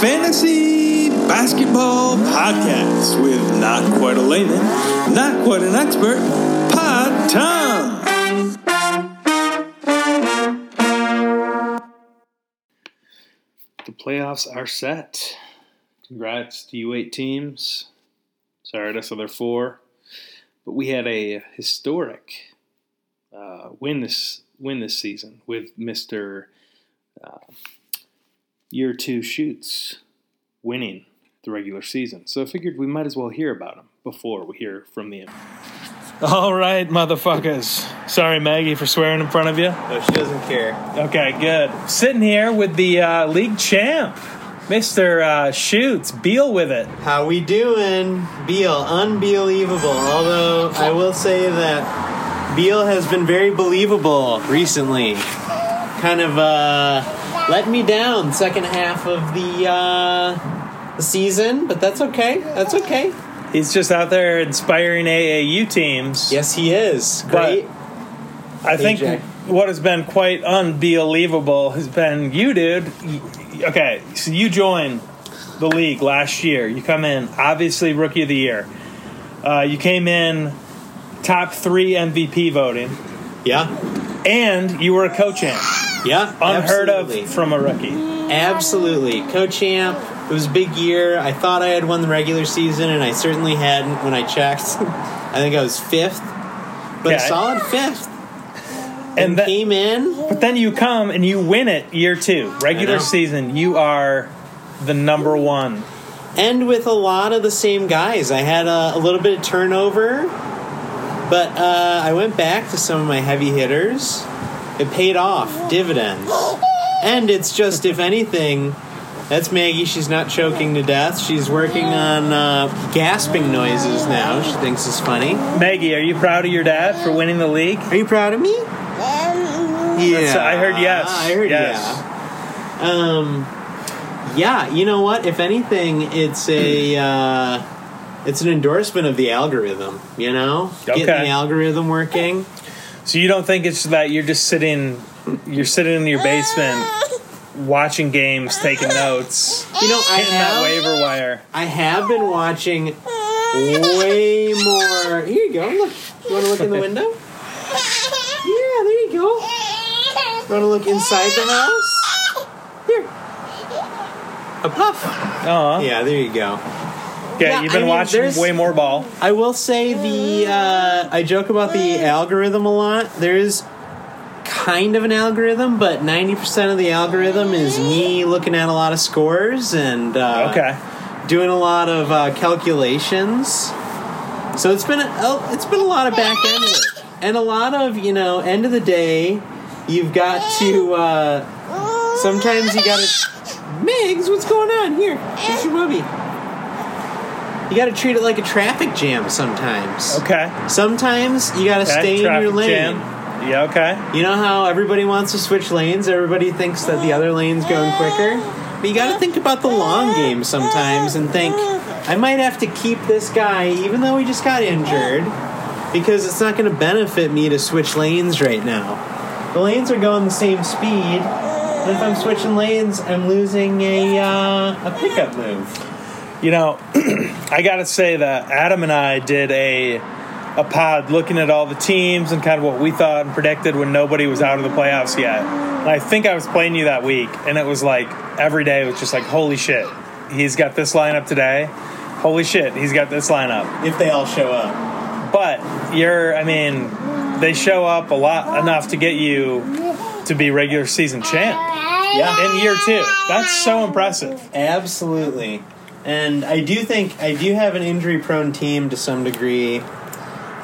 fantasy basketball podcast with not quite a layman, not quite an expert, Pod Tom. The playoffs are set. Congrats to you eight teams. Sorry that's other four, but we had a historic uh, win this win this season with Mister uh, Year Two Shutz winning the regular season. So I figured we might as well hear about him before we hear from the end. All right, motherfuckers. Sorry, Maggie, for swearing in front of you. No, she doesn't care. Okay, good. Sitting here with the uh, league champ, Mister uh, Shutz. Beal with it. How we doing? Beal, unbelievable. Although I will say that Beal has been very believable recently. Kind of uh, let me down second half of the uh, the season, but that's okay. That's okay. He's just out there inspiring AAU teams. Yes, he is. But- Great. I think AJ. what has been quite unbelievable has been you, dude. Okay, so you joined the league last year. You come in, obviously rookie of the year. Uh, you came in top three MVP voting, yeah. and you were a co-champ. Yeah. Unheard absolutely. of from a rookie. Absolutely. Co-champ. It was a big year. I thought I had won the regular season, and I certainly hadn't when I checked. I think I was fifth, but Okay. a solid fifth. And And that- came in. But then you come and you win it year two, regular season. You are the number one. and with a lot of the same guys. I had a, a little bit of turnover, but uh, I went back to some of my heavy hitters. It paid off dividends, and it's just if anything. That's Maggie. She's not choking to death. She's working on uh, gasping noises now. She thinks it's funny. Maggie, are you proud of your dad for winning the league? Are you proud of me? Yeah, I heard yes. I heard Yes. yeah. Um, yeah. You know what? If anything, it's a uh, it's an endorsement of the algorithm. You know, getting the algorithm working. So you don't think it's that you're just sitting, you're sitting in your basement, watching games, taking notes, You know, I hitting that have waiver wire. I have been watching way more. Here you go. Look. You want to look in the window? Yeah, there you go. You want to look inside the house? Here. A puff. Oh, Yeah, there you go. Yeah, You've been I mean, watching there's- way more ball. I will say the uh, I joke about the algorithm a lot. There's kind of an algorithm, but ninety percent of the algorithm is me looking at a lot of scores and uh, Okay. doing a lot of uh, calculations. So it's been a, oh, it's been a lot of back end work and a lot of you know end of the day. You've got to uh, sometimes you got to Migs, what's going on here? Here's your movie. You got to treat it like a traffic jam sometimes. Okay. Sometimes you got to okay. stay in your lane. jam. Yeah. Okay. You know how everybody wants to switch lanes? Everybody thinks that the other lane's going quicker. But you got to think about the long game sometimes and think, I might have to keep this guy even though he just got injured because it's not going to benefit me to switch lanes right now. The lanes are going the same speed. And if I'm switching lanes, I'm losing a, uh, a pickup move. You know, I got to say that Adam and I did a a pod looking at all the teams and kind of what we thought and predicted when nobody was out of the playoffs yet. And I think I was playing you that week, and it was like every day it was just like, holy shit, he's got this lineup today. Holy shit, he's got this lineup. If they all show up. But you're, I mean, they show up a lot enough to get you to be regular season champ Yeah. in year two. That's so impressive. Absolutely. And I do think I do have an injury prone team to some degree.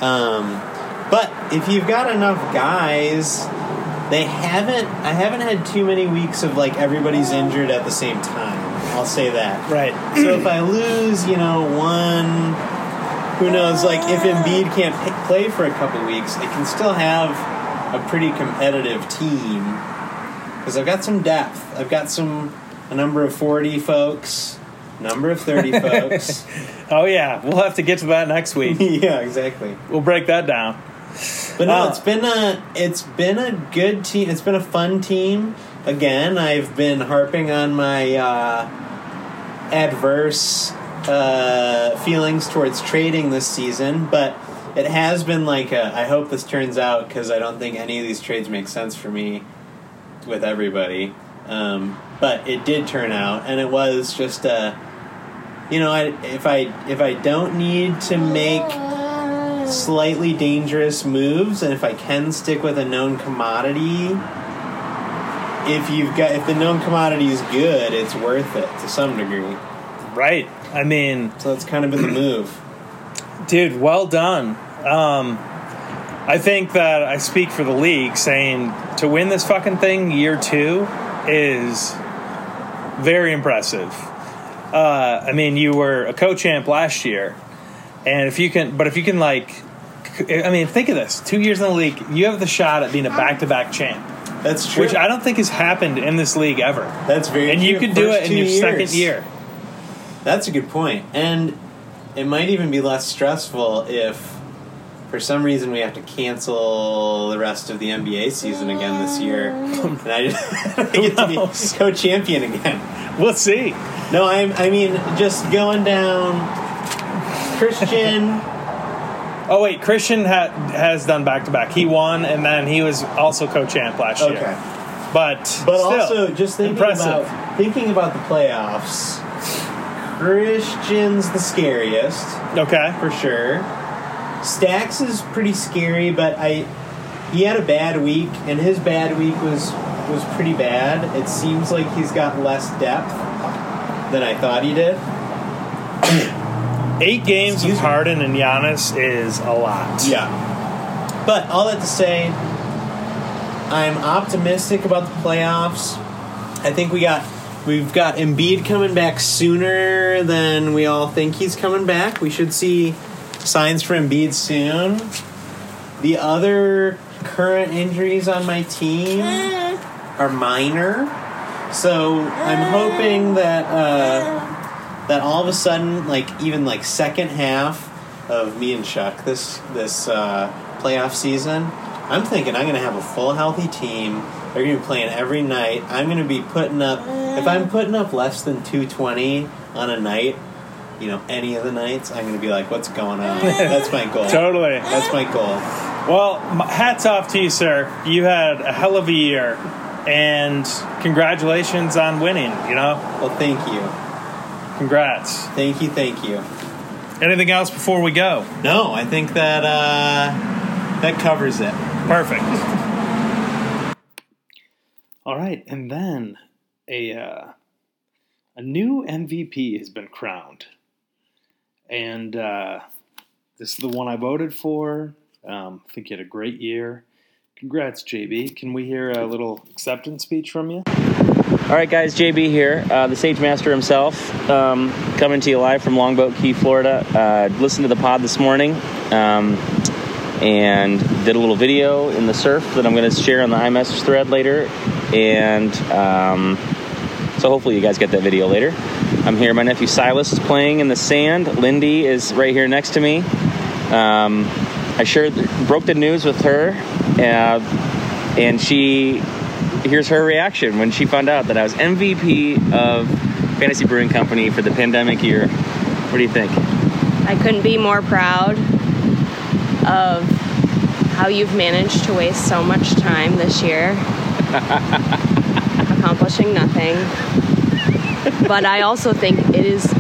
Um, but if you've got enough guys, they haven't I haven't had too many weeks of like everybody's injured at the same time. I'll say that. Right. So if I lose, you know, one who knows like if Embiid can't p- play for a couple weeks, I can still have a pretty competitive team because I've got some depth. I've got some a number of 40 folks, number of 30 folks. Oh, yeah. We'll have to get to that next week. yeah, exactly. We'll break that down. But no, Uh, it's been a it's been a good team. It's been a fun team. Again, I've been harping on my uh, adverse uh, feelings towards trading this season, but it has been like a, I hope this turns out because I don't think any of these trades make sense for me with everybody. Um, but it did turn out, and it was just a, you know, I, if I if I don't need to make slightly dangerous moves, and if I can stick with a known commodity, if you've got if the known commodity is good, it's worth it to some degree. Right. I mean, So that's kind of been the move. dude, well done. Um, I think that I speak for the league saying to win this fucking thing year two is very impressive. Uh, I mean, you were a co-champ last year, and if you can, but if you can, like, I mean, think of this: two years in the league, you have the shot at being a back-to-back champ, That's true. which I don't think has happened in this league ever. that's very And you true. could do First it in your years. second year. That's a good. And it might even be less stressful if for some reason we have to cancel the rest of the NBA season again this year. and I, I get to be co-champion again. We'll see. No, I'm I mean just going down Christian Oh wait, Christian ha- has done back to back. He won, and then he was also co-champ last Okay. year. But But still, also just thinking impressive. about thinking about the playoffs. Christian's the scariest. okay, for sure. Stacks is pretty scary, but I he had a bad week, and his bad week was was pretty bad. It seems like he's got less depth than I thought he did. eight games Excuse with me. Harden and Giannis is a lot. Yeah. But all that to say, I'm optimistic about the playoffs. I think we got we've got Embiid coming back sooner than we all think he's coming back. We should see signs for Embiid soon. The other current injuries on my team eh. are minor, so I'm hoping that uh, that all of a sudden, like even like second half of me and Chuck this this uh, playoff season, I'm thinking I'm going to have a full healthy team. They're going to be playing every night. I'm going to be putting up if I'm putting up less than 220 on a night, you know, any of the nights, I'm going to be like, what's going on? That's my goal. Totally. That's my goal. Well, hats off to you, sir. You had a hell of a year, and congratulations on winning. You know, Well, thank you. congrats. Thank you. Thank you. Anything else before we go? No, I think that uh, that covers it. Perfect. All right, and then a uh, a new MVP has been crowned, and uh, this is the one I voted for. Um, I think you had a great year. Congrats, JB. Can we hear a little acceptance speech from you? All right, guys, JB here, uh, the Sage Master himself, um, coming to you live from Longboat Key, Florida. Uh, listened to the pod this morning um, and did a little video in the surf that I'm going to share on the iMessage thread later. And um, so hopefully you guys get that video later. I'm here. My nephew Silas is playing in the sand. Lindy is right here next to me. Um, I shared, broke the news with her, uh, and she here's her reaction when she found out that I was MVP of Fantasy Brewing Company for the pandemic year. What do you think? I couldn't be more proud of how you've managed to waste so much time this year accomplishing nothing. But I also think it is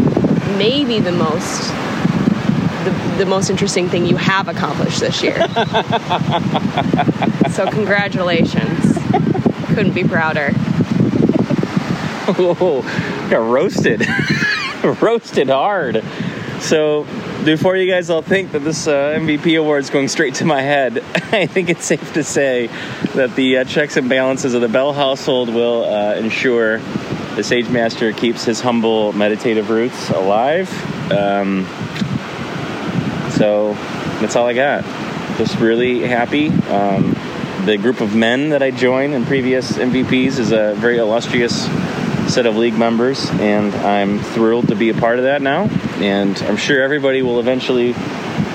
maybe the most the, the most interesting thing you have accomplished this year. so congratulations. Couldn't be prouder. Whoa, got roasted, roasted hard. So before you guys all think that this uh, MVP award is going straight to my head, I think it's safe to say that the uh, checks and balances of the Bell household will uh, ensure the Sage Master keeps his humble meditative roots alive. Um, so that's all I got. Just really happy. Um, the group of men that I joined in previous MVPs is a very illustrious set of league members, and I'm thrilled to be a part of that now. And I'm sure everybody will eventually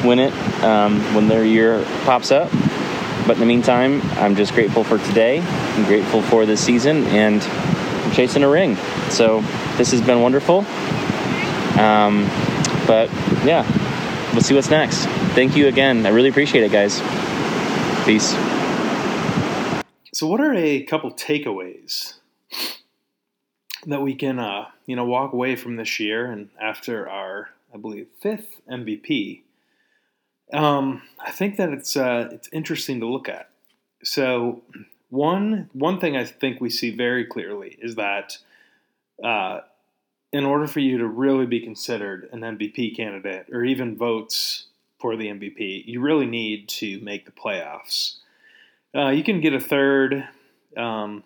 win it um, when their year pops up. But in the meantime, I'm just grateful for today. I'm grateful for this season, and I'm chasing a ring. So this has been wonderful. Um, but yeah, we'll see what's next. Thank you again. I really appreciate it, guys. Peace. So, what are a couple takeaways that we can, uh, you know, walk away from this year and after our, I believe, fifth MVP? Um, I think that it's uh, it's interesting to look at. So, one one thing I think we see very clearly is that uh, in order for you to really be considered an MVP candidate or even votes for the MVP, you really need to make the playoffs. Uh, you can get a third, um,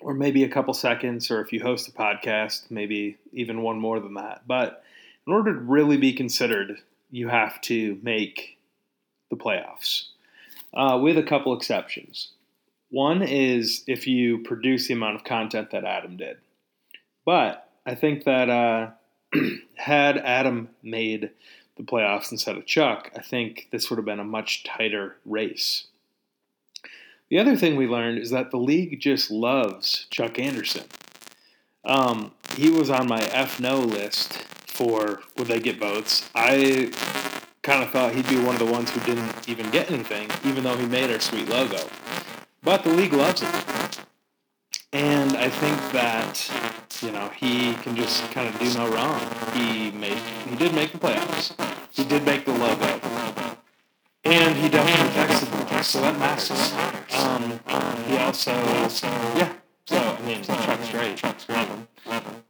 or maybe a couple seconds, or if you host a podcast, maybe even one more than that. But in order to really be considered, you have to make the playoffs, uh, with a couple exceptions. One is if you produce the amount of content that Adam did. But I think that uh, had Adam made the playoffs instead of Chuck, I think this would have been a much tighter race. The other thing we learned is that the league just loves Chuck Anderson. Um, he was on my F no list for would they get votes. I kind of thought he'd be one of the ones who didn't even get anything, even though he made our sweet logo. But the league loves him. And I think that, you know, he can just kind of do no wrong. He made he did make the playoffs. He did make the logo. And he definitely texted the book so that matters. Um, he also, yeah. So I mean, Chuck's great. Chuck's great.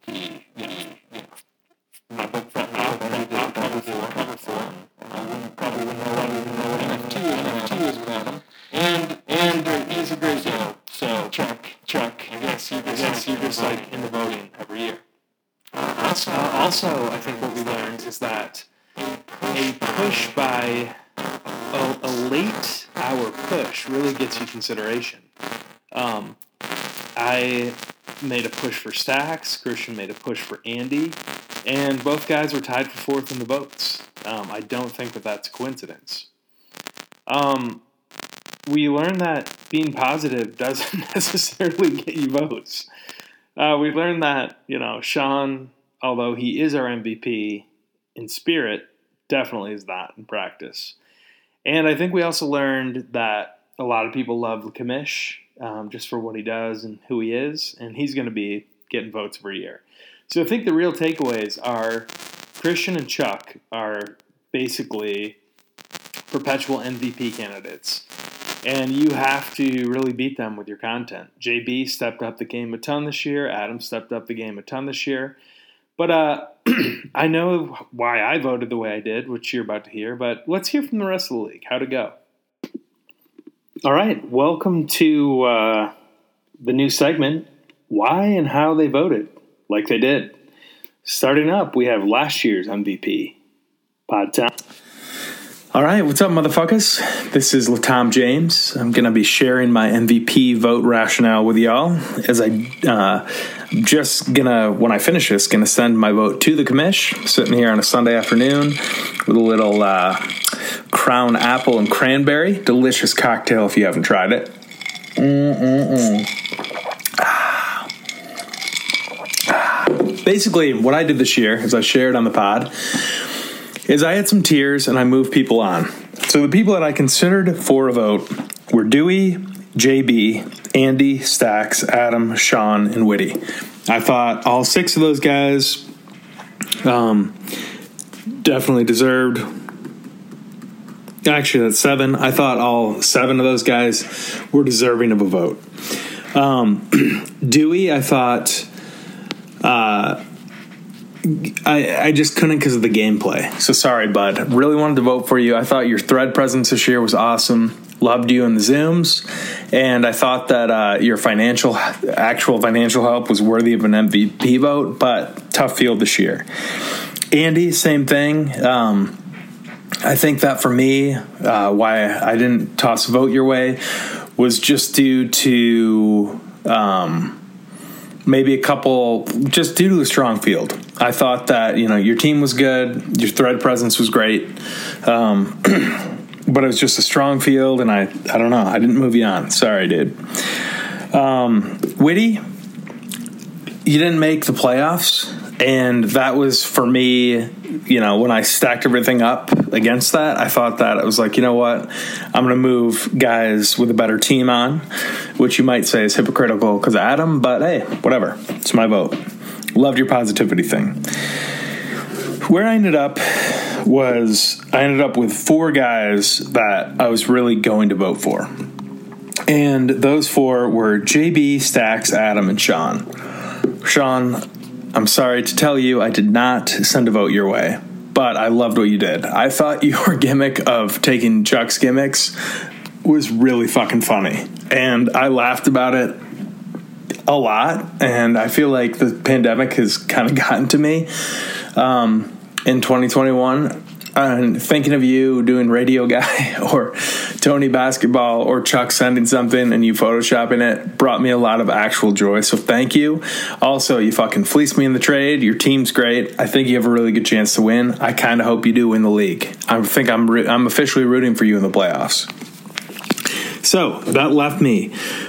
He, you know, my book felt now he did cover four, cover four. I probably wouldn't know what NFT. NFT is without him. And like in the voting every year. Also, also, I think what we learned is that a push by a, a late hour push really gets you consideration. Um, I made a push for Stacks. Christian made a push for Andy, and both guys were tied for fourth in the votes. Um, I don't think that that's a coincidence. Um, we learned that being positive doesn't necessarily get you votes. Uh, we learned that you know Sean, although he is our MVP in spirit, definitely is not in practice. And I think we also learned that a lot of people love Commish um, just for what he does and who he is, and he's going to be getting votes every year. So I think the real takeaways are Christian and Chuck are basically perpetual MVP candidates. And you have to really beat them with your content. JB stepped up the game a ton this year. Adam stepped up the game a ton this year. But uh, I know why I voted the way I did, which you're about to hear. But let's hear from the rest of the league. How'd it go? All right. Welcome to uh, the new segment Why and How They Voted, like they did. Starting up, we have last year's MVP, Pod Tom. All right, what's up, motherfuckers? This is Latom James. I'm going to be sharing my MVP vote rationale with y'all as I uh, just gonna when I finish this, gonna send my vote to the commish. Sitting here on a Sunday afternoon with a little uh, Crown apple and cranberry, delicious cocktail if you haven't tried it. Mm-mm-mm. Basically, what I did this year, is I shared on the pod, is I had some tears and I moved people on. So the people that I considered for a vote were Dewey, JB, Andy, Stacks, Adam, Sean, and Witte. I thought all six of those guys um, definitely deserved. Actually, that's seven. I thought all seven of those guys were deserving of a vote. Um, Dewey, I thought. Uh, I, I just couldn't because of the gameplay. So sorry, bud. Really wanted to vote for you. I thought your thread presence this year was awesome. Loved you in the Zooms. And I thought that uh, your financial, actual financial help was worthy of an MVP vote, but tough field this year. Andy, same thing. Um, I think that for me, uh, why I didn't toss a vote your way was just due to. Um, maybe a couple just due to the strong field. I thought that you know your team was good, your thread presence was great, um, but it was just a strong field, and I I don't know I didn't move you on. Sorry, dude. Um, Witte, you didn't make the playoffs. and that was for me you know when i stacked everything up against that i thought that i was like you know what i'm going to move guys with a better team on which you might say is hypocritical because adam but hey whatever it's my vote loved your positivity thing. Where i ended up was i ended up with four guys that i was really going to vote for. And those four were jb stacks adam and sean. Sean I'm sorry to tell you, I did not send a vote your way, but I loved what you did. I thought your gimmick of taking Chuck's gimmicks was really fucking funny, and I laughed about it a lot. And I feel like the pandemic has kind of gotten to me um, in 2021 and thinking of you doing radio guy or Tony basketball or Chuck sending something and you photoshopping it brought me a lot of actual joy. So thank you. Also, you fucking fleeced me in the trade. Your team's great. I think you have a really good chance to win. I kind of hope you do win the league. I think I'm I'm officially rooting for you in the playoffs. So that left me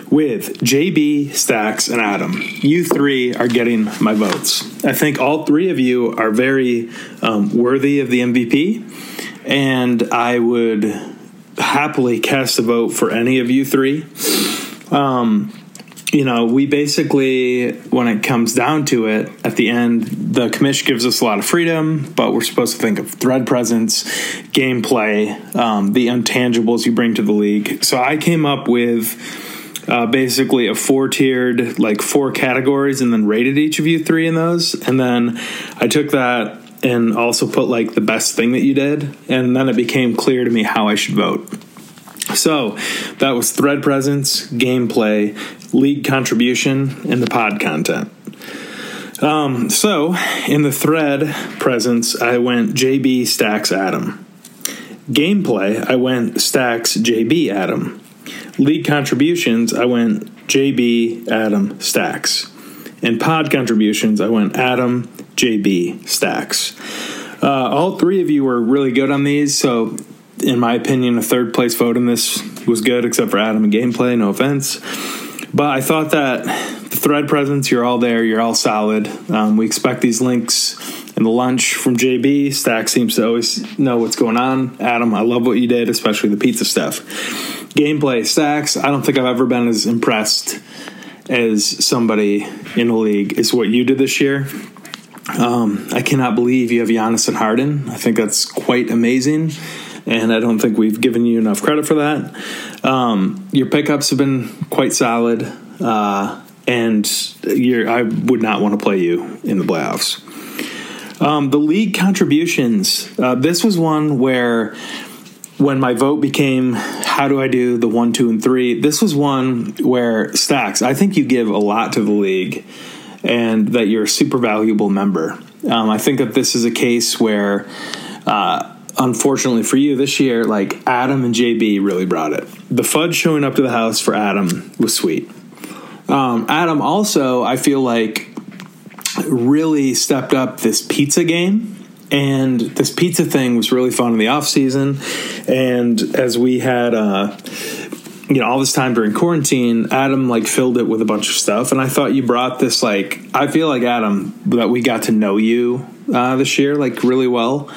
with JB, Stacks, and Adam. You three are getting my votes. I think all three of you are very um, worthy of the MVP, and I would happily cast a vote for any of you three. Um, you know, we basically, when it comes down to it, at the end, the commission gives us a lot of freedom, but we're supposed to think of thread presence, gameplay, um, the intangibles you bring to the league. So I came up with uh, basically a four tiered, like four categories, and then rated each of you three in those. And then I took that and also put like the best thing that you did. And then it became clear to me how I should vote. So that was thread presence, gameplay, league contribution, and the pod content. Um, so in the thread presence, I went JB Stacks Adam. Gameplay, I went Stacks JB Adam. League contributions, I went JB Adam Stacks. And pod contributions, I went Adam JB Stacks. Uh, all three of you were really good on these, so in my opinion, a third place vote in this was good, except for Adam and gameplay. No offense, but I thought that the thread presence, you're all there, you're all solid. Um, we expect these links in the lunch from JB. Stack seems to always know what's going on. Adam, I love what you did, especially the pizza stuff. Gameplay, Stacks. I don't think I've ever been as impressed as somebody in the league is what you did this year. Um, I cannot believe you have Giannis and Harden. I think that's quite amazing and I don't think we've given you enough credit for that. Um, your pickups have been quite solid, uh, and I would not want to play you in the playoffs. Um, the league contributions. Uh, this was one where when my vote became how do I do the one, two, and three, this was one where stacks. I think you give a lot to the league, and that you're a super valuable member. Um, I think that this is a case where. Uh, unfortunately for you this year, like Adam and JB really brought it. The fudge showing up to the house for Adam was sweet. Um, Adam also, I feel like, really stepped up this pizza game. And this pizza thing was really fun in the off season. And as we had, uh, you know, all this time during quarantine, Adam like filled it with a bunch of stuff. And I thought you brought this like, I feel like Adam that we got to know you uh, this year like really well.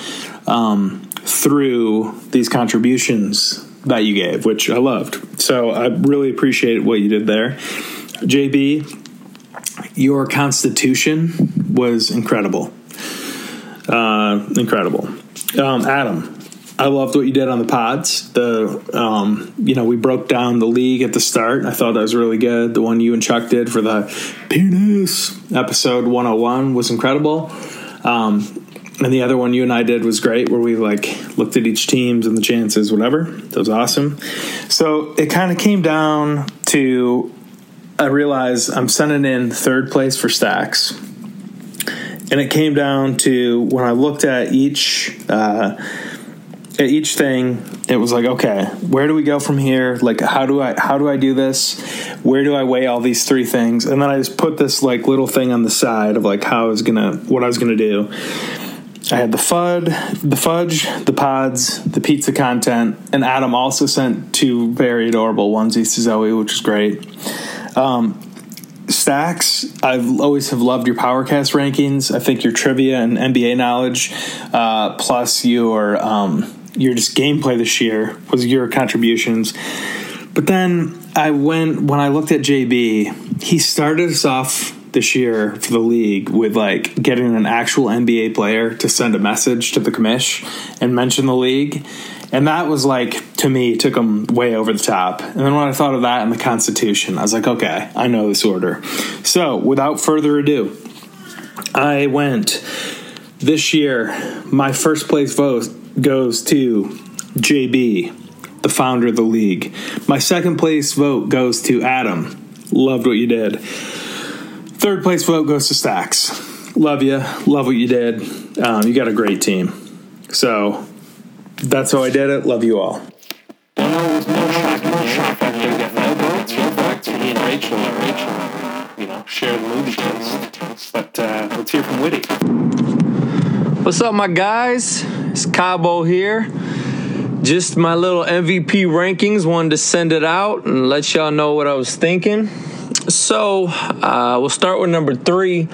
Um, through these contributions that you gave, which I loved. So I really appreciate what you did there. JB, your constitution was incredible. Uh, incredible. Um, Adam, I loved what you did on the pods. The um, you know we broke down the league at the start. I thought that was really good. The one you and Chuck did for the penis episode 101 was incredible. Um, and the other one you and I did was great, where we like looked at each teams and the chances, whatever. That was awesome. So it kind of came down to I realized I'm sending in third place for stacks, and it came down to when I looked at each uh, at each thing. It was like, okay, where do we go from here? Like, how do I how do I do this? Where do I weigh all these three things? And then I just put this like little thing on the side of like how I was gonna what I was gonna do I had the FUD, the fudge, the pods, the pizza content, and Adam also sent two very adorable onesies to Zoe, which is great. Um, Stacks, I've always have loved your PowerCast rankings. I think your trivia and NBA knowledge, uh, plus your um, your just gameplay this year was your contributions. But then I went when I looked at JB. He started us off this year for the league with like getting an actual NBA player to send a message to the commish and mention the league. And that was like, to me, took them way over the top. And then when I thought of that and the Constitution, I was like, okay, I know this order. So without further ado, I went this year. My first place vote goes to JB, the founder of the league. My second place vote goes to Adam. Loved what you did. Third place vote goes to Stacks. Love you. Love what you did. Um, you got a great team. So that's how I did it. Love you all. Well, no, it was no shock. No shock factor. You got no votes. No facts. Me and Rachel are Rachel. You know, share the movie taste. But uh, let's hear from Witte. What's up, my guys? It's Cabo here. Just my little MVP rankings. Wanted to send it out and let y'all know what I was thinking. So uh, we'll start with number three.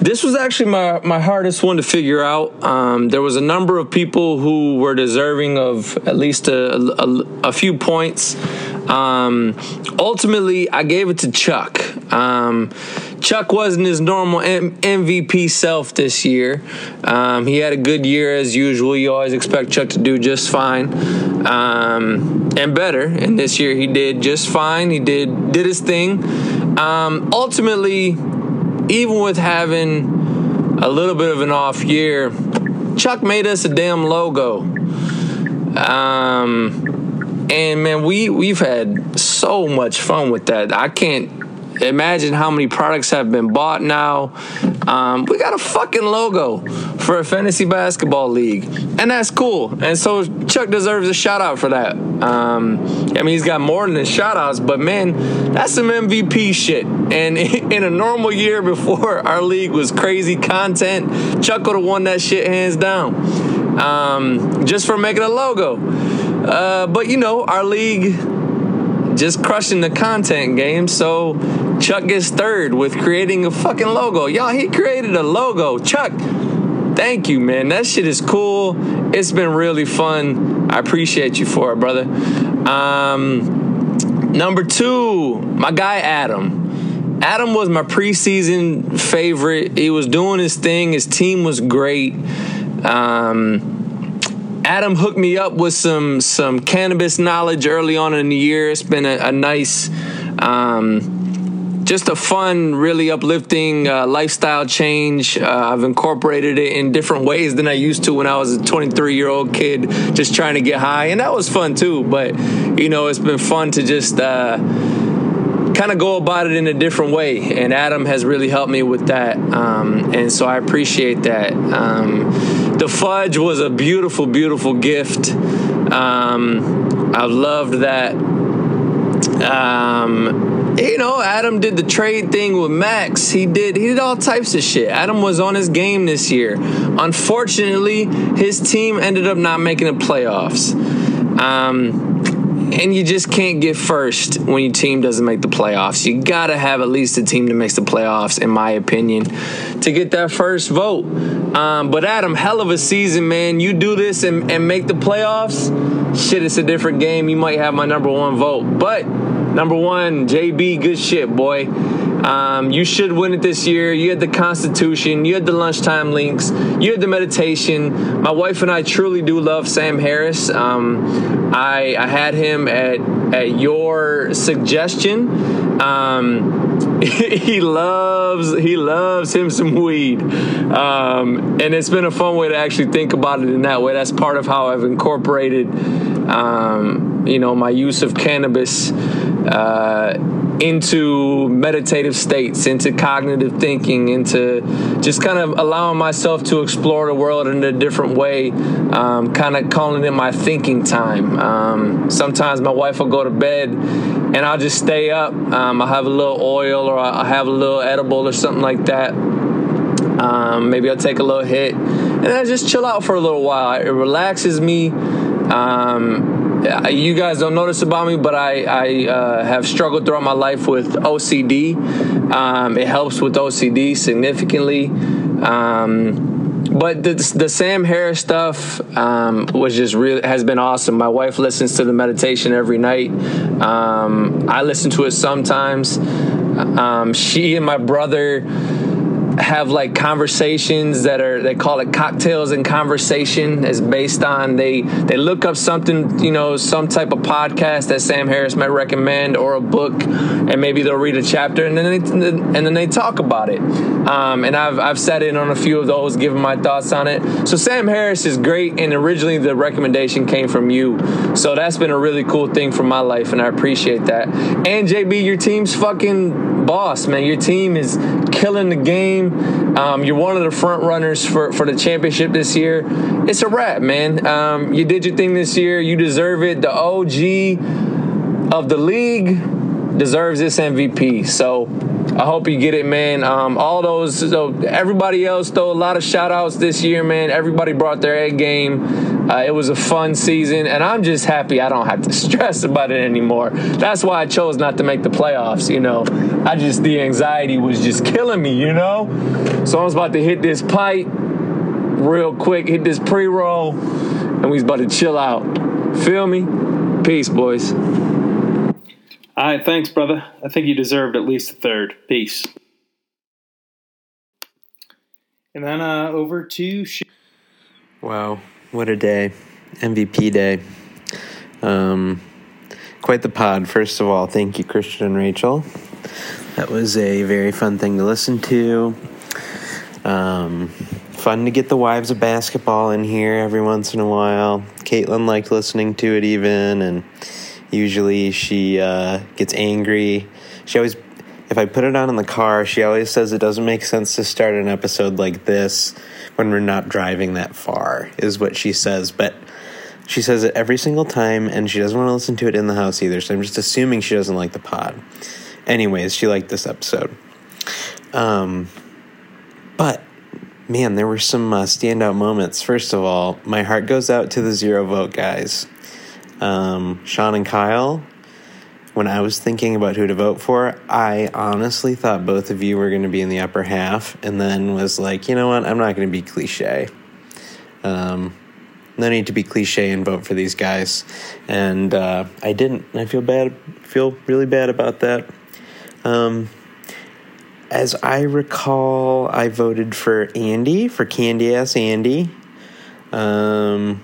This was actually my, my hardest one to figure out. Um, there was a number of people who were deserving of at least a, a, a few points. Um, ultimately, I gave it to Chuck. Um, Chuck wasn't his normal M- MVP self this year. Um, he had a good year as usual. You always expect Chuck to do just fine um, and better. And this year he did just fine. He did did his thing. Um, ultimately, even with having a little bit of an off year, Chuck made us a damn logo. Um, and man, we we've had so much fun with that. I can't imagine how many products have been bought now. Um, we got a fucking logo for a fantasy basketball league, and that's cool. And so Chuck deserves a shout out for that. Um, I mean, he's got more than shout outs, but man, that's some MVP shit. And in a normal year before our league was crazy content, Chuck would have won that shit hands down um, just for making a logo. Uh, but you know, our league just crushing the content game. So Chuck gets third with creating a fucking logo. Y'all, he created a logo. Chuck, thank you, man. That shit is cool. It's been really fun. I appreciate you for it, brother. Um, number two, my guy Adam. Adam was my preseason favorite. He was doing his thing. His team was great. Um, Adam hooked me up with some some cannabis knowledge early on in the year. It's been a, a nice, um, just a fun, really uplifting uh, lifestyle change. Uh, I've incorporated it in different ways than I used to when I was a 23 year old kid, just trying to get high, and that was fun too. But you know, it's been fun to just. Uh, kind of go about it in a different way. And Adam has really helped me with that. Um, and so I appreciate that. Um, the fudge was a beautiful, beautiful gift. Um, I've loved that. Um, you know, Adam did the trade thing with Max. He did he did all types of shit. Adam was on his game this year. Unfortunately, his team ended up not making the playoffs. Um, and you just can't get first when your team doesn't make the playoffs. You gotta have at least a team that makes the playoffs, in my opinion, to get that first vote. Um, but Adam, hell of a season, man. You do this and, and make the playoffs, shit, it's a different game. You might have my number one vote. But number one, JB, good shit, boy. Um, you should win it this year. You had the Constitution, you had the lunchtime links, you had the meditation. My wife and I truly do love Sam Harris. Um, I, I had him at at your suggestion. Um, he loves he loves him some weed, um, and it's been a fun way to actually think about it in that way. That's part of how I've incorporated, um, you know, my use of cannabis. Uh, into meditative states, into cognitive thinking, into just kind of allowing myself to explore the world in a different way, um, kind of calling it my thinking time. Um, sometimes my wife will go to bed and I'll just stay up. Um, I'll have a little oil or I'll have a little edible or something like that. Um, maybe I'll take a little hit and I just chill out for a little while. It relaxes me. Um, you guys don't notice about me, but I, I uh, have struggled throughout my life with OCD. Um, it helps with OCD significantly. Um, but the, the Sam Harris stuff um, was just really has been awesome. My wife listens to the meditation every night. Um, I listen to it sometimes. Um, she and my brother have like conversations that are they call it cocktails and conversation. Is based on they they look up something you know some type of podcast that Sam Harris might recommend or a book and maybe they'll read a chapter and then they, and then they talk about it. Um, and I've I've sat in on a few of those giving my thoughts on it. So Sam Harris is great and originally the recommendation came from you. So that's been a really cool thing for my life and I appreciate that. And JB your team's fucking boss man your team is killing the game um, you're one of the front runners for, for the championship this year. It's a wrap, man. Um, you did your thing this year. You deserve it. The OG of the league deserves this MVP. So I hope you get it, man. Um, all those, so everybody else, though, a lot of shout outs this year, man. Everybody brought their A game. Uh, it was a fun season, and I'm just happy I don't have to stress about it anymore. That's why I chose not to make the playoffs, you know. I just, the anxiety was just killing me, you know? So I was about to hit this pipe real quick, hit this pre roll, and we was about to chill out. Feel me? Peace, boys. All right, thanks, brother. I think you deserved at least a third. Peace. And then uh, over to. Sh- Wow, what a day. MVP day. Um, quite the pod. First of all, thank you, Christian and Rachel. That was a very fun thing to listen to. Um, fun to get the wives of basketball in here every once in a while. Caitlin liked listening to it even, and usually she uh, gets angry. She always, if I put it on in the car, she always says it doesn't make sense to start an episode like this when we're not driving that far, is what she says. But she says it every single time, and she doesn't want to listen to it in the house either. So I'm just assuming she doesn't like the pod. Anyways, she liked this episode. Um, but man, there were some uh, standout moments. First of all, my heart goes out to the zero vote guys. Um, Sean and Kyle, when I was thinking about who to vote for, I honestly thought both of you were going to be in the upper half, and then was like, you know what, I'm not going to be cliche. Um, no need to be cliche and vote for these guys, and uh, I didn't. I feel bad. Feel really bad about that. Um, as I recall, I voted for Andy for Candy Ass Andy. Um,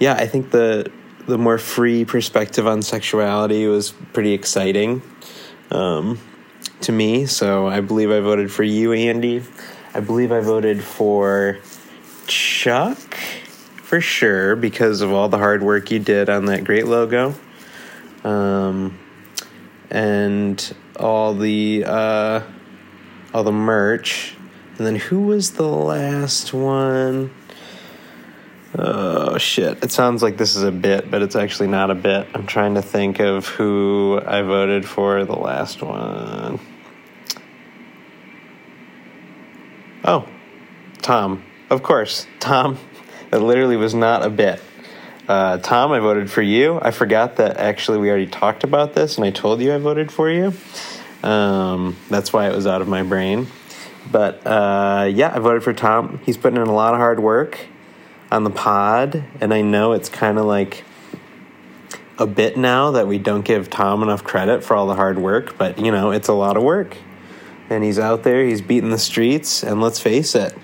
yeah, I think the the more free perspective on sexuality was pretty exciting um, to me. So I believe I voted for you, Andy. I believe I voted for Chuck for sure because of all the hard work you did on that great logo. Um, and all the uh, all the merch. And then who was the last one? Oh shit! It sounds like this is a bit, but it's actually not a bit. I'm trying to think of who I voted for the last one. Oh, Tom. Of course, Tom. It literally was not a bit. Uh, Tom, I voted for you. I forgot that actually we already talked about this, and I told you I voted for you. Um, that's why it was out of my brain. But uh, yeah, I voted for Tom. He's putting in a lot of hard work on the pod, and I know it's kind of like a bit now that we don't give Tom enough credit for all the hard work, but you know, it's a lot of work. And he's out there, he's beating the streets, and let's face it,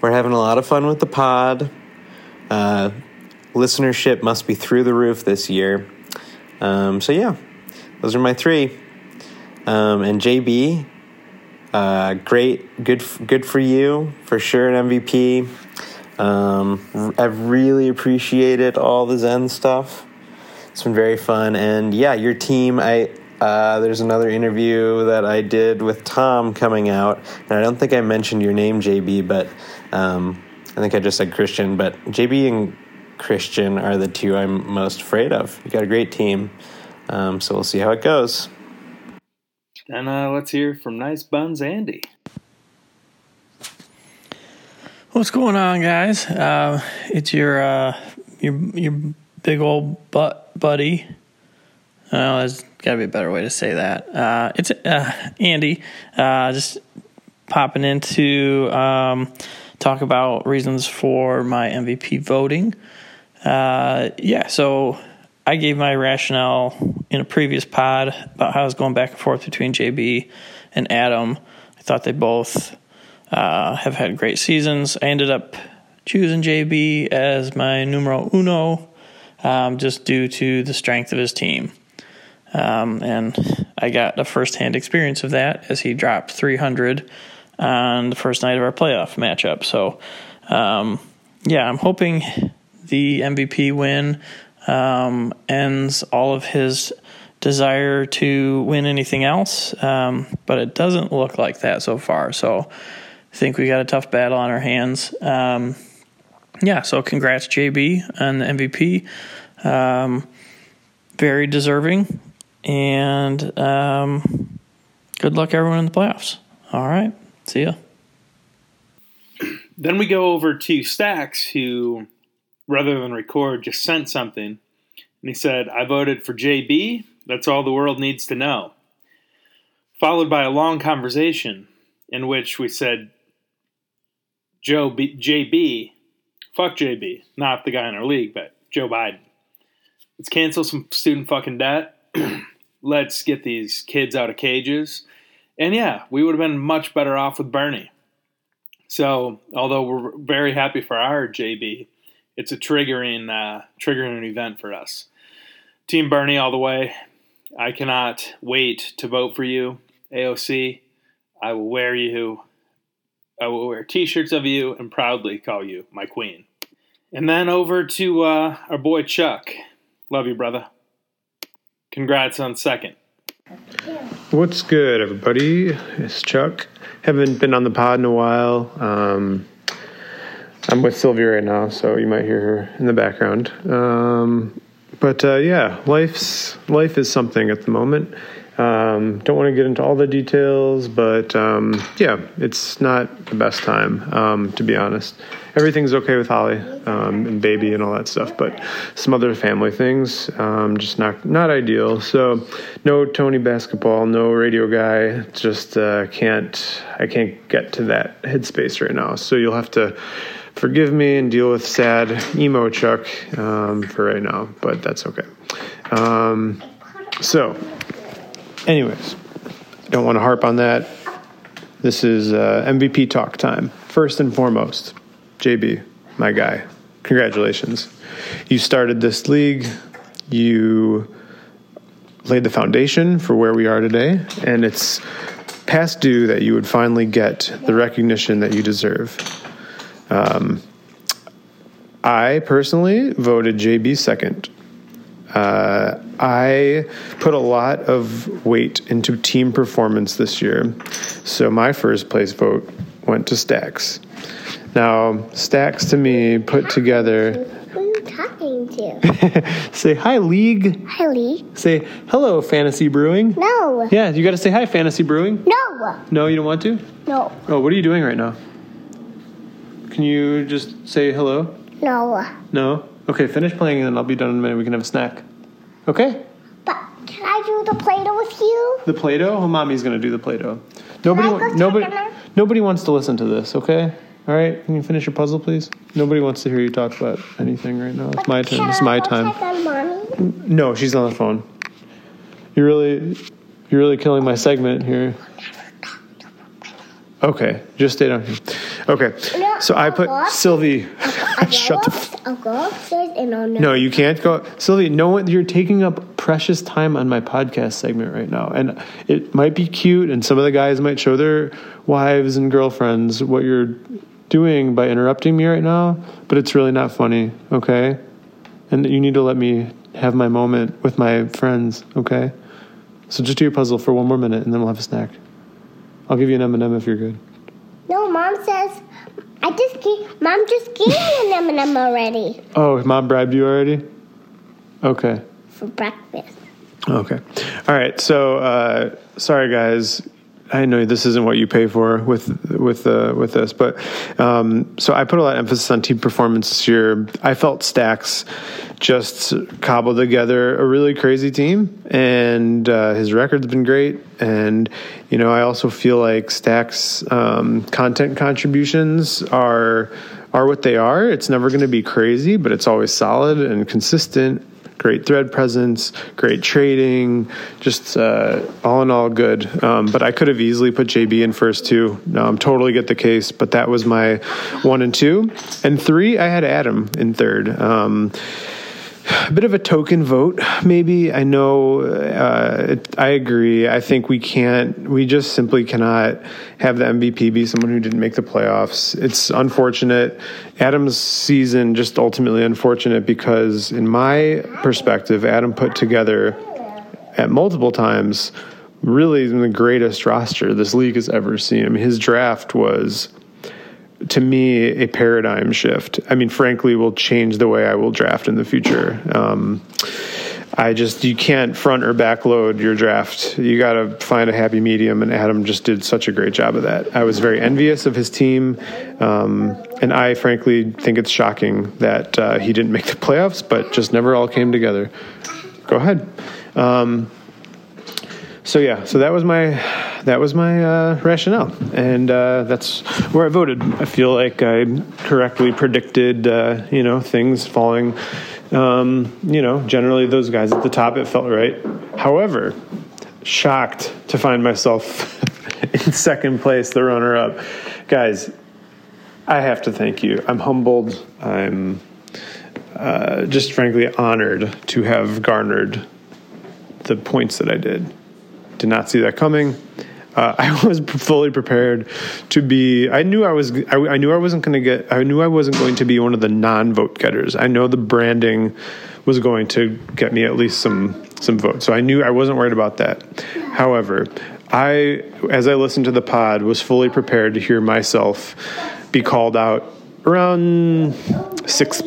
we're having a lot of fun with the pod. Uh, listenership must be through the roof this year. Um, so yeah, those are my three. Um, and JB, uh, great, good, good for you for sure. An MVP. Um, I've really appreciated all the Zen stuff. It's been very fun, and yeah, your team. I uh, there's another interview that I did with Tom coming out, and I don't think I mentioned your name, JB, but um, I think I just said Christian. But JB and Christian are the two I'm most afraid of. You got a great team, um, so we'll see how it goes. and uh, let's hear from Nice Buns Andy. What's going on, guys? Uh, it's your uh, your your big old butt buddy. Oh, there's got to be a better way to say that. Uh, it's uh, Andy, uh, just popping in to um, talk about reasons for my MVP voting. Uh, yeah, so I gave my rationale in a previous pod about how I was going back and forth between JB and Adam. I thought they both uh, have had great seasons. I ended up choosing JB as my numero uno um, just due to the strength of his team. Um, and I got a firsthand experience of that as he dropped 300 on the first night of our playoff matchup. So, um, yeah, I'm hoping the MVP win um, ends all of his desire to win anything else, um, but it doesn't look like that so far. So, Think we got a tough battle on our hands. Um, yeah, so congrats, JB, on the MVP. Um, very deserving and um, good luck, everyone, in the playoffs. All right. See ya. Then we go over to Stacks, who, rather than record, just sent something. And he said, I voted for JB. That's all the world needs to know. Followed by a long conversation in which we said, Joe B- JB, fuck JB, not the guy in our league, but Joe Biden. Let's cancel some student fucking debt. let's get these kids out of cages. And yeah, we would have been much better off with Bernie. So, although we're very happy for our JB, it's a triggering uh, triggering event for us. Team Bernie all the way. I cannot wait to vote for you, AOC. I will wear you. I will wear T-shirts of you and proudly call you my queen. And then over to uh, our boy Chuck. Love you, brother. Congrats on second. What's good, everybody? It's Chuck. Haven't been on the pod in a while. Um, I'm with Sylvia right now, so you might hear her in the background. Um, but uh, yeah, life's life is something at the moment. Um, don't want to get into all the details, but um, yeah, it's not the best time, um, to be honest. Everything's okay with Holly um, and baby and all that stuff, but some other family things um, just not not ideal. So, no Tony basketball, no radio guy. Just uh, can't I can't get to that headspace right now. So you'll have to forgive me and deal with sad emo Chuck um, for right now, but that's okay. so Anyways, don't want to harp on that. This is uh, MVP talk time. First and foremost, JB, my guy, congratulations. You started this league, you laid the foundation for where we are today, and it's past due that you would finally get the recognition that you deserve. Um, I personally voted JB second. Uh, I put a lot of weight into team performance this year. So my first place vote went to Stacks. Now, Stacks to me put together. Who are you talking to? say hi, League. Hi, League. Say hello, Fantasy Brewing. No. Yeah, you got to say hi, Fantasy Brewing. No. No, you don't want to? No. Oh, what are you doing right now? Can you just say hello? No. No? Okay, finish playing and then I'll be done in a minute. We can have a snack. Okay? But can I do the Play-Doh with you? The Play-Doh? Oh, mommy's gonna do the Play-Doh. Nobody, wa- nobody, nobody wants to listen to this. Okay? All right. Can you finish your puzzle, please? Nobody wants to hear you talk about anything right now. It's my turn. It's my time. Mommy? No, she's on the phone. You're really, you're really killing my segment here. Okay, just stay down here. Okay, so I put. Sylvie. Shut the. up, I'll go upstairs and I'll No, you can't go. Sylvie, no one, you're taking up precious time on my podcast segment right now. And it might be cute, and some of the guys might show their wives and girlfriends what you're doing by interrupting me right now, but it's really not funny, okay? And you need to let me have my moment with my friends, okay? So just do your puzzle for one more minute, and then we'll have a snack. I'll give you an M&M if you're good. No, Mom just gave. Mom just gave me an M&M already Oh, mom bribed you already? Okay. for breakfast. Okay. All right. So, uh, sorry, guys. I know this isn't what you pay for with with uh, with this, but um, so I put a lot of emphasis on team performance this year. I felt Stacks just cobbled together a really crazy team, and uh, his record's been great. And you know, I also feel like Stacks' um, content contributions are are what they are. It's never going to be crazy, but it's always solid and consistent great thread presence, great trading, just uh, all in all good. Um, but I could have easily put JB in first too. Um, totally get the case, but that was my one and two. And three, I had Adam in third. Um, a bit of a token vote, maybe. I know. Uh, I agree. I think we can't. We just simply cannot have the MVP be someone who didn't make the playoffs. It's unfortunate. Adam's season just ultimately unfortunate because, in my perspective, Adam put together at multiple times really the greatest roster this league has ever seen. I mean, his draft was to me a paradigm shift. I mean, frankly, will change the way I will draft in the future. Um, I just you can't front or back load your draft. You got to find a happy medium, and Adam just did such a great job of that. I was very envious of his team, um, and I frankly think it's shocking that uh, he didn't make the playoffs, but just never all came together. Go ahead. Um, so yeah, so that was my that was my uh, rationale, and uh, that's where I voted. I feel like I correctly predicted, uh, you know, things falling. Um, you know, generally those guys at the top, it felt right. However, shocked to find myself in second place, the runner-up. Guys, I have to thank you. I'm humbled. I'm uh, just frankly honored to have garnered the points that I did. Did not see that coming. Uh, I was fully prepared to be. I knew I was. I, I knew I wasn't going to get. I knew I wasn't going to be one of the non-vote getters. I know the branding was going to get me at least some some votes. So I knew I wasn't worried about that. However, I, as I listened to the pod, was fully prepared to hear myself be called out around sixth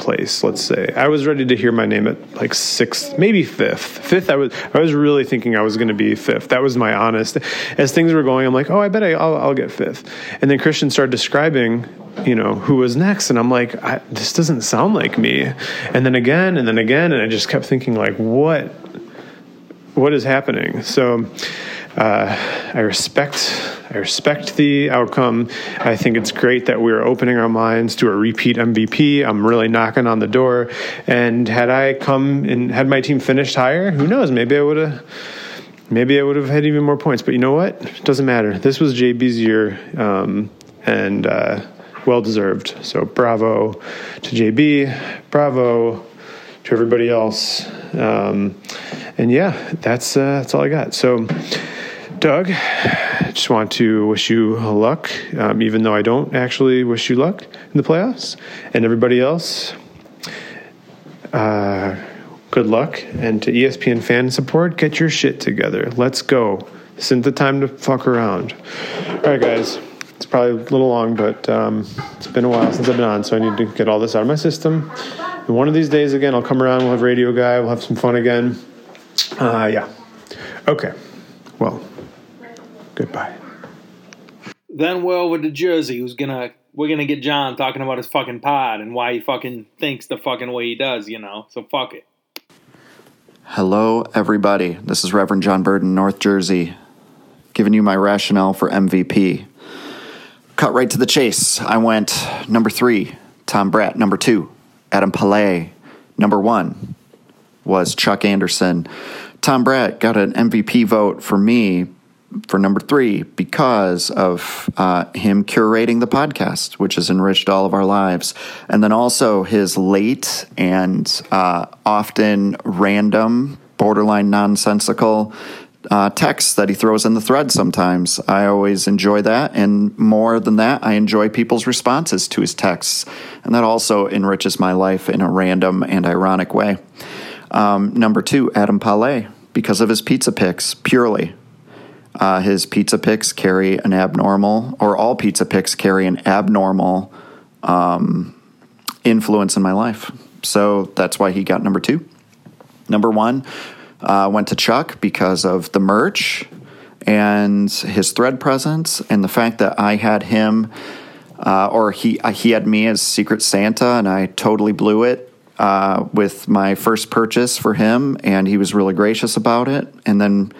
place, let's say. I was ready to hear my name at like sixth, maybe fifth. Fifth, I was I was really thinking I was going to be fifth. That was my honest. As things were going, I'm like, oh, I bet I, will I'll get fifth. And then Christian started describing, you know, who was next, and I'm like, this doesn't sound like me. And then again, and then again, and I just kept thinking, like, what, what is happening? So. Uh, I respect I respect the outcome. I think it's great that we're opening our minds to a repeat MVP. I'm really knocking on the door. And had I come and had my team finished higher, who knows? Maybe I would have. Maybe I would have had even more points, but you know what? It doesn't matter. This was JB's year, um, and uh, well deserved. So bravo to JB, bravo to everybody else, um, and yeah, that's uh, that's all I got. So. Doug, just want to wish you luck, um, even though I don't actually wish you luck in the playoffs. And everybody else, uh, good luck. And to ESPN fan support, get your shit together. Let's go. This isn't the time to fuck around. All right, guys. It's probably a little long, but um, it's been a while since I've been on, so I need to get all this out of my system. And one of these days, again, I'll come around. We'll have Radio Guy. We'll have some fun again. Uh, yeah. Okay. Well. Goodbye. Then Will with the jersey, who's gonna we're gonna get John talking about his fucking pod and why he fucking thinks the fucking way he does, you know. So fuck it. Hello, everybody. This is Reverend John Burden, North Jersey, giving you my rationale for MVP. Cut right to the chase. I went number three, Tom Bratt. Number two, Adam Pallay. Number one was Chuck Anderson. Tom Bratt got an MVP vote for me for number three because of uh, him curating the podcast, which has enriched all of our lives. And then also his late and uh, often random, borderline nonsensical uh, texts that he throws in the thread sometimes. I always enjoy that. And more than that, I enjoy people's responses to his texts. And that also enriches my life in a random and ironic way. Um, number two, Adam Pallay, because of his pizza picks, purely. Uh, his pizza picks carry an abnormal, or all pizza picks carry an abnormal um, influence in my life. So that's why he got number two. Number one uh, went to Chuck because of the merch and his thread presence, and the fact that I had him, uh, or he he had me as Secret Santa, and I totally blew it uh, with my first purchase for him, and he was really gracious about it. And then,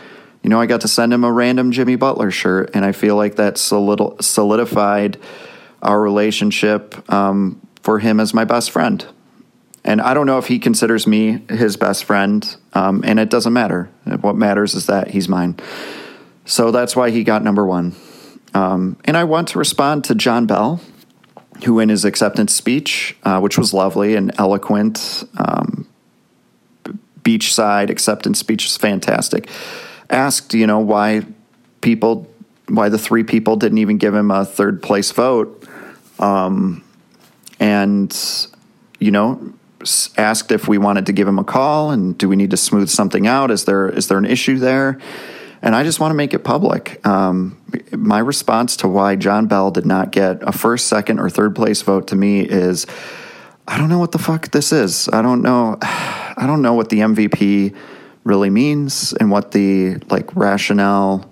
you know, I got to send him a random Jimmy Butler shirt, and I feel like that solidified our relationship um, for him as my best friend. And I don't know if he considers me his best friend, um, and it doesn't matter. What matters is that he's mine. So that's why he got number one. Um, and I want to respond to John Bell, who, in his acceptance speech, uh, which was lovely and eloquent, um, beachside acceptance speech was fantastic, asked, you know, why people, why the three people didn't even give him a third place vote. Um, and, you know, asked if we wanted to give him a call and do we need to smooth something out? Is there is there an issue there? And I just want to make it public. Um, my response to why John Bell did not get a first, second, or third place vote to me is I don't know what the fuck this is. I don't know. I don't know what the MVP really means and what the like rationale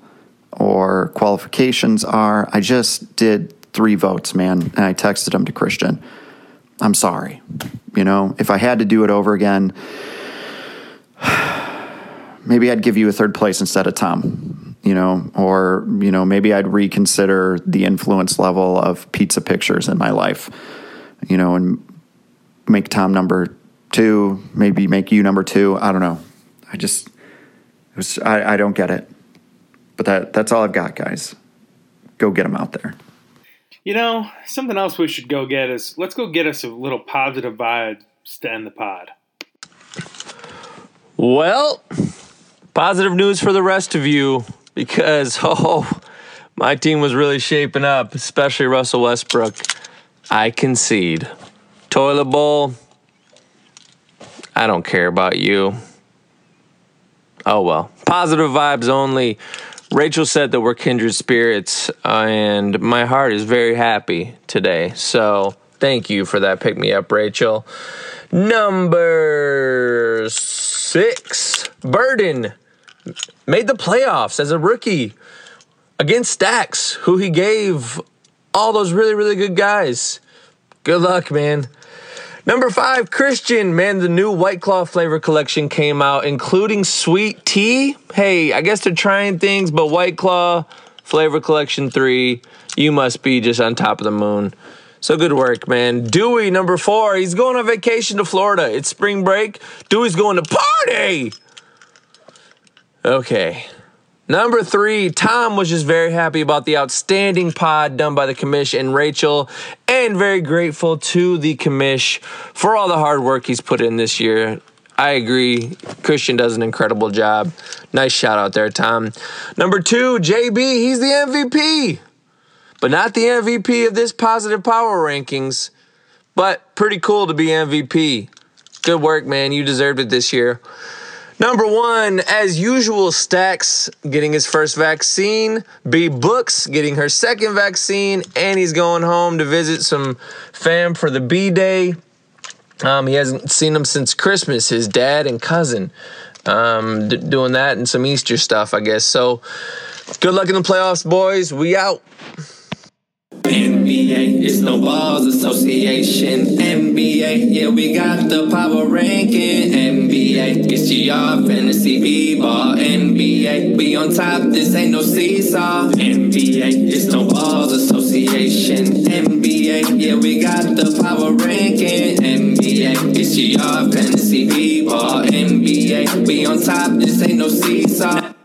or qualifications are. I just did three votes, man, and I texted them to Christian. I'm sorry. You know, if I had to do it over again, maybe I'd give you a third place instead of Tom, you know, or, you know, maybe I'd reconsider the influence level of pizza pictures in my life, you know, and make Tom number two, maybe make you number two. I don't know. I just, it was, I, I don't get it. But that, that's all I've got, guys. Go get them out there. You know, something else we should go get is let's go get us a little positive vibes to end the pod. Well, positive news for the rest of you because, oh, my team was really shaping up, especially Russell Westbrook. I concede. Toilet bowl, I don't care about you. Oh well. Positive vibes only. Rachel said that we're kindred spirits, and my heart is very happy today. So thank you for that pick me up, Rachel. Number six, Burden made the playoffs as a rookie against Stacks, who he gave all those really, really good guys. Good luck, man. Number five, Christian. Man, the new White Claw flavor collection came out, including sweet tea. Hey, I guess they're trying things, but White Claw flavor collection three, you must be just on top of the moon. So good work, man. Dewey, number four, he's going on vacation to Florida. It's spring break. Dewey's going to party. Okay. Number three, Tom was just very happy about the outstanding pod done by the commish and Rachel, and very grateful to the commish for all the hard work he's put in this year. I agree. Christian does an incredible job. Nice shout out there, Tom. Number two, JB, he's the MVP, but not the MVP of this positive power rankings, but pretty cool to be MVP. Good work, man. You deserved it this year. Number one, as usual, Stacks getting his first vaccine. B Books getting her second vaccine, and he's going home to visit some fam for the B Day. Um, he hasn't seen them since Christmas. His dad and cousin um, d- doing that and some Easter stuff, I guess. So, good luck in the playoffs, boys. We out. NBA, it's no balls association. NBA, yeah, we got the power ranking. NBA, it's GR fantasy b-ball. NBA, we on top, this ain't no seesaw. NBA, it's no balls association. NBA, yeah, we got the power ranking. NBA, it's GR fantasy b-ball. NBA, we on top, this ain't no seesaw.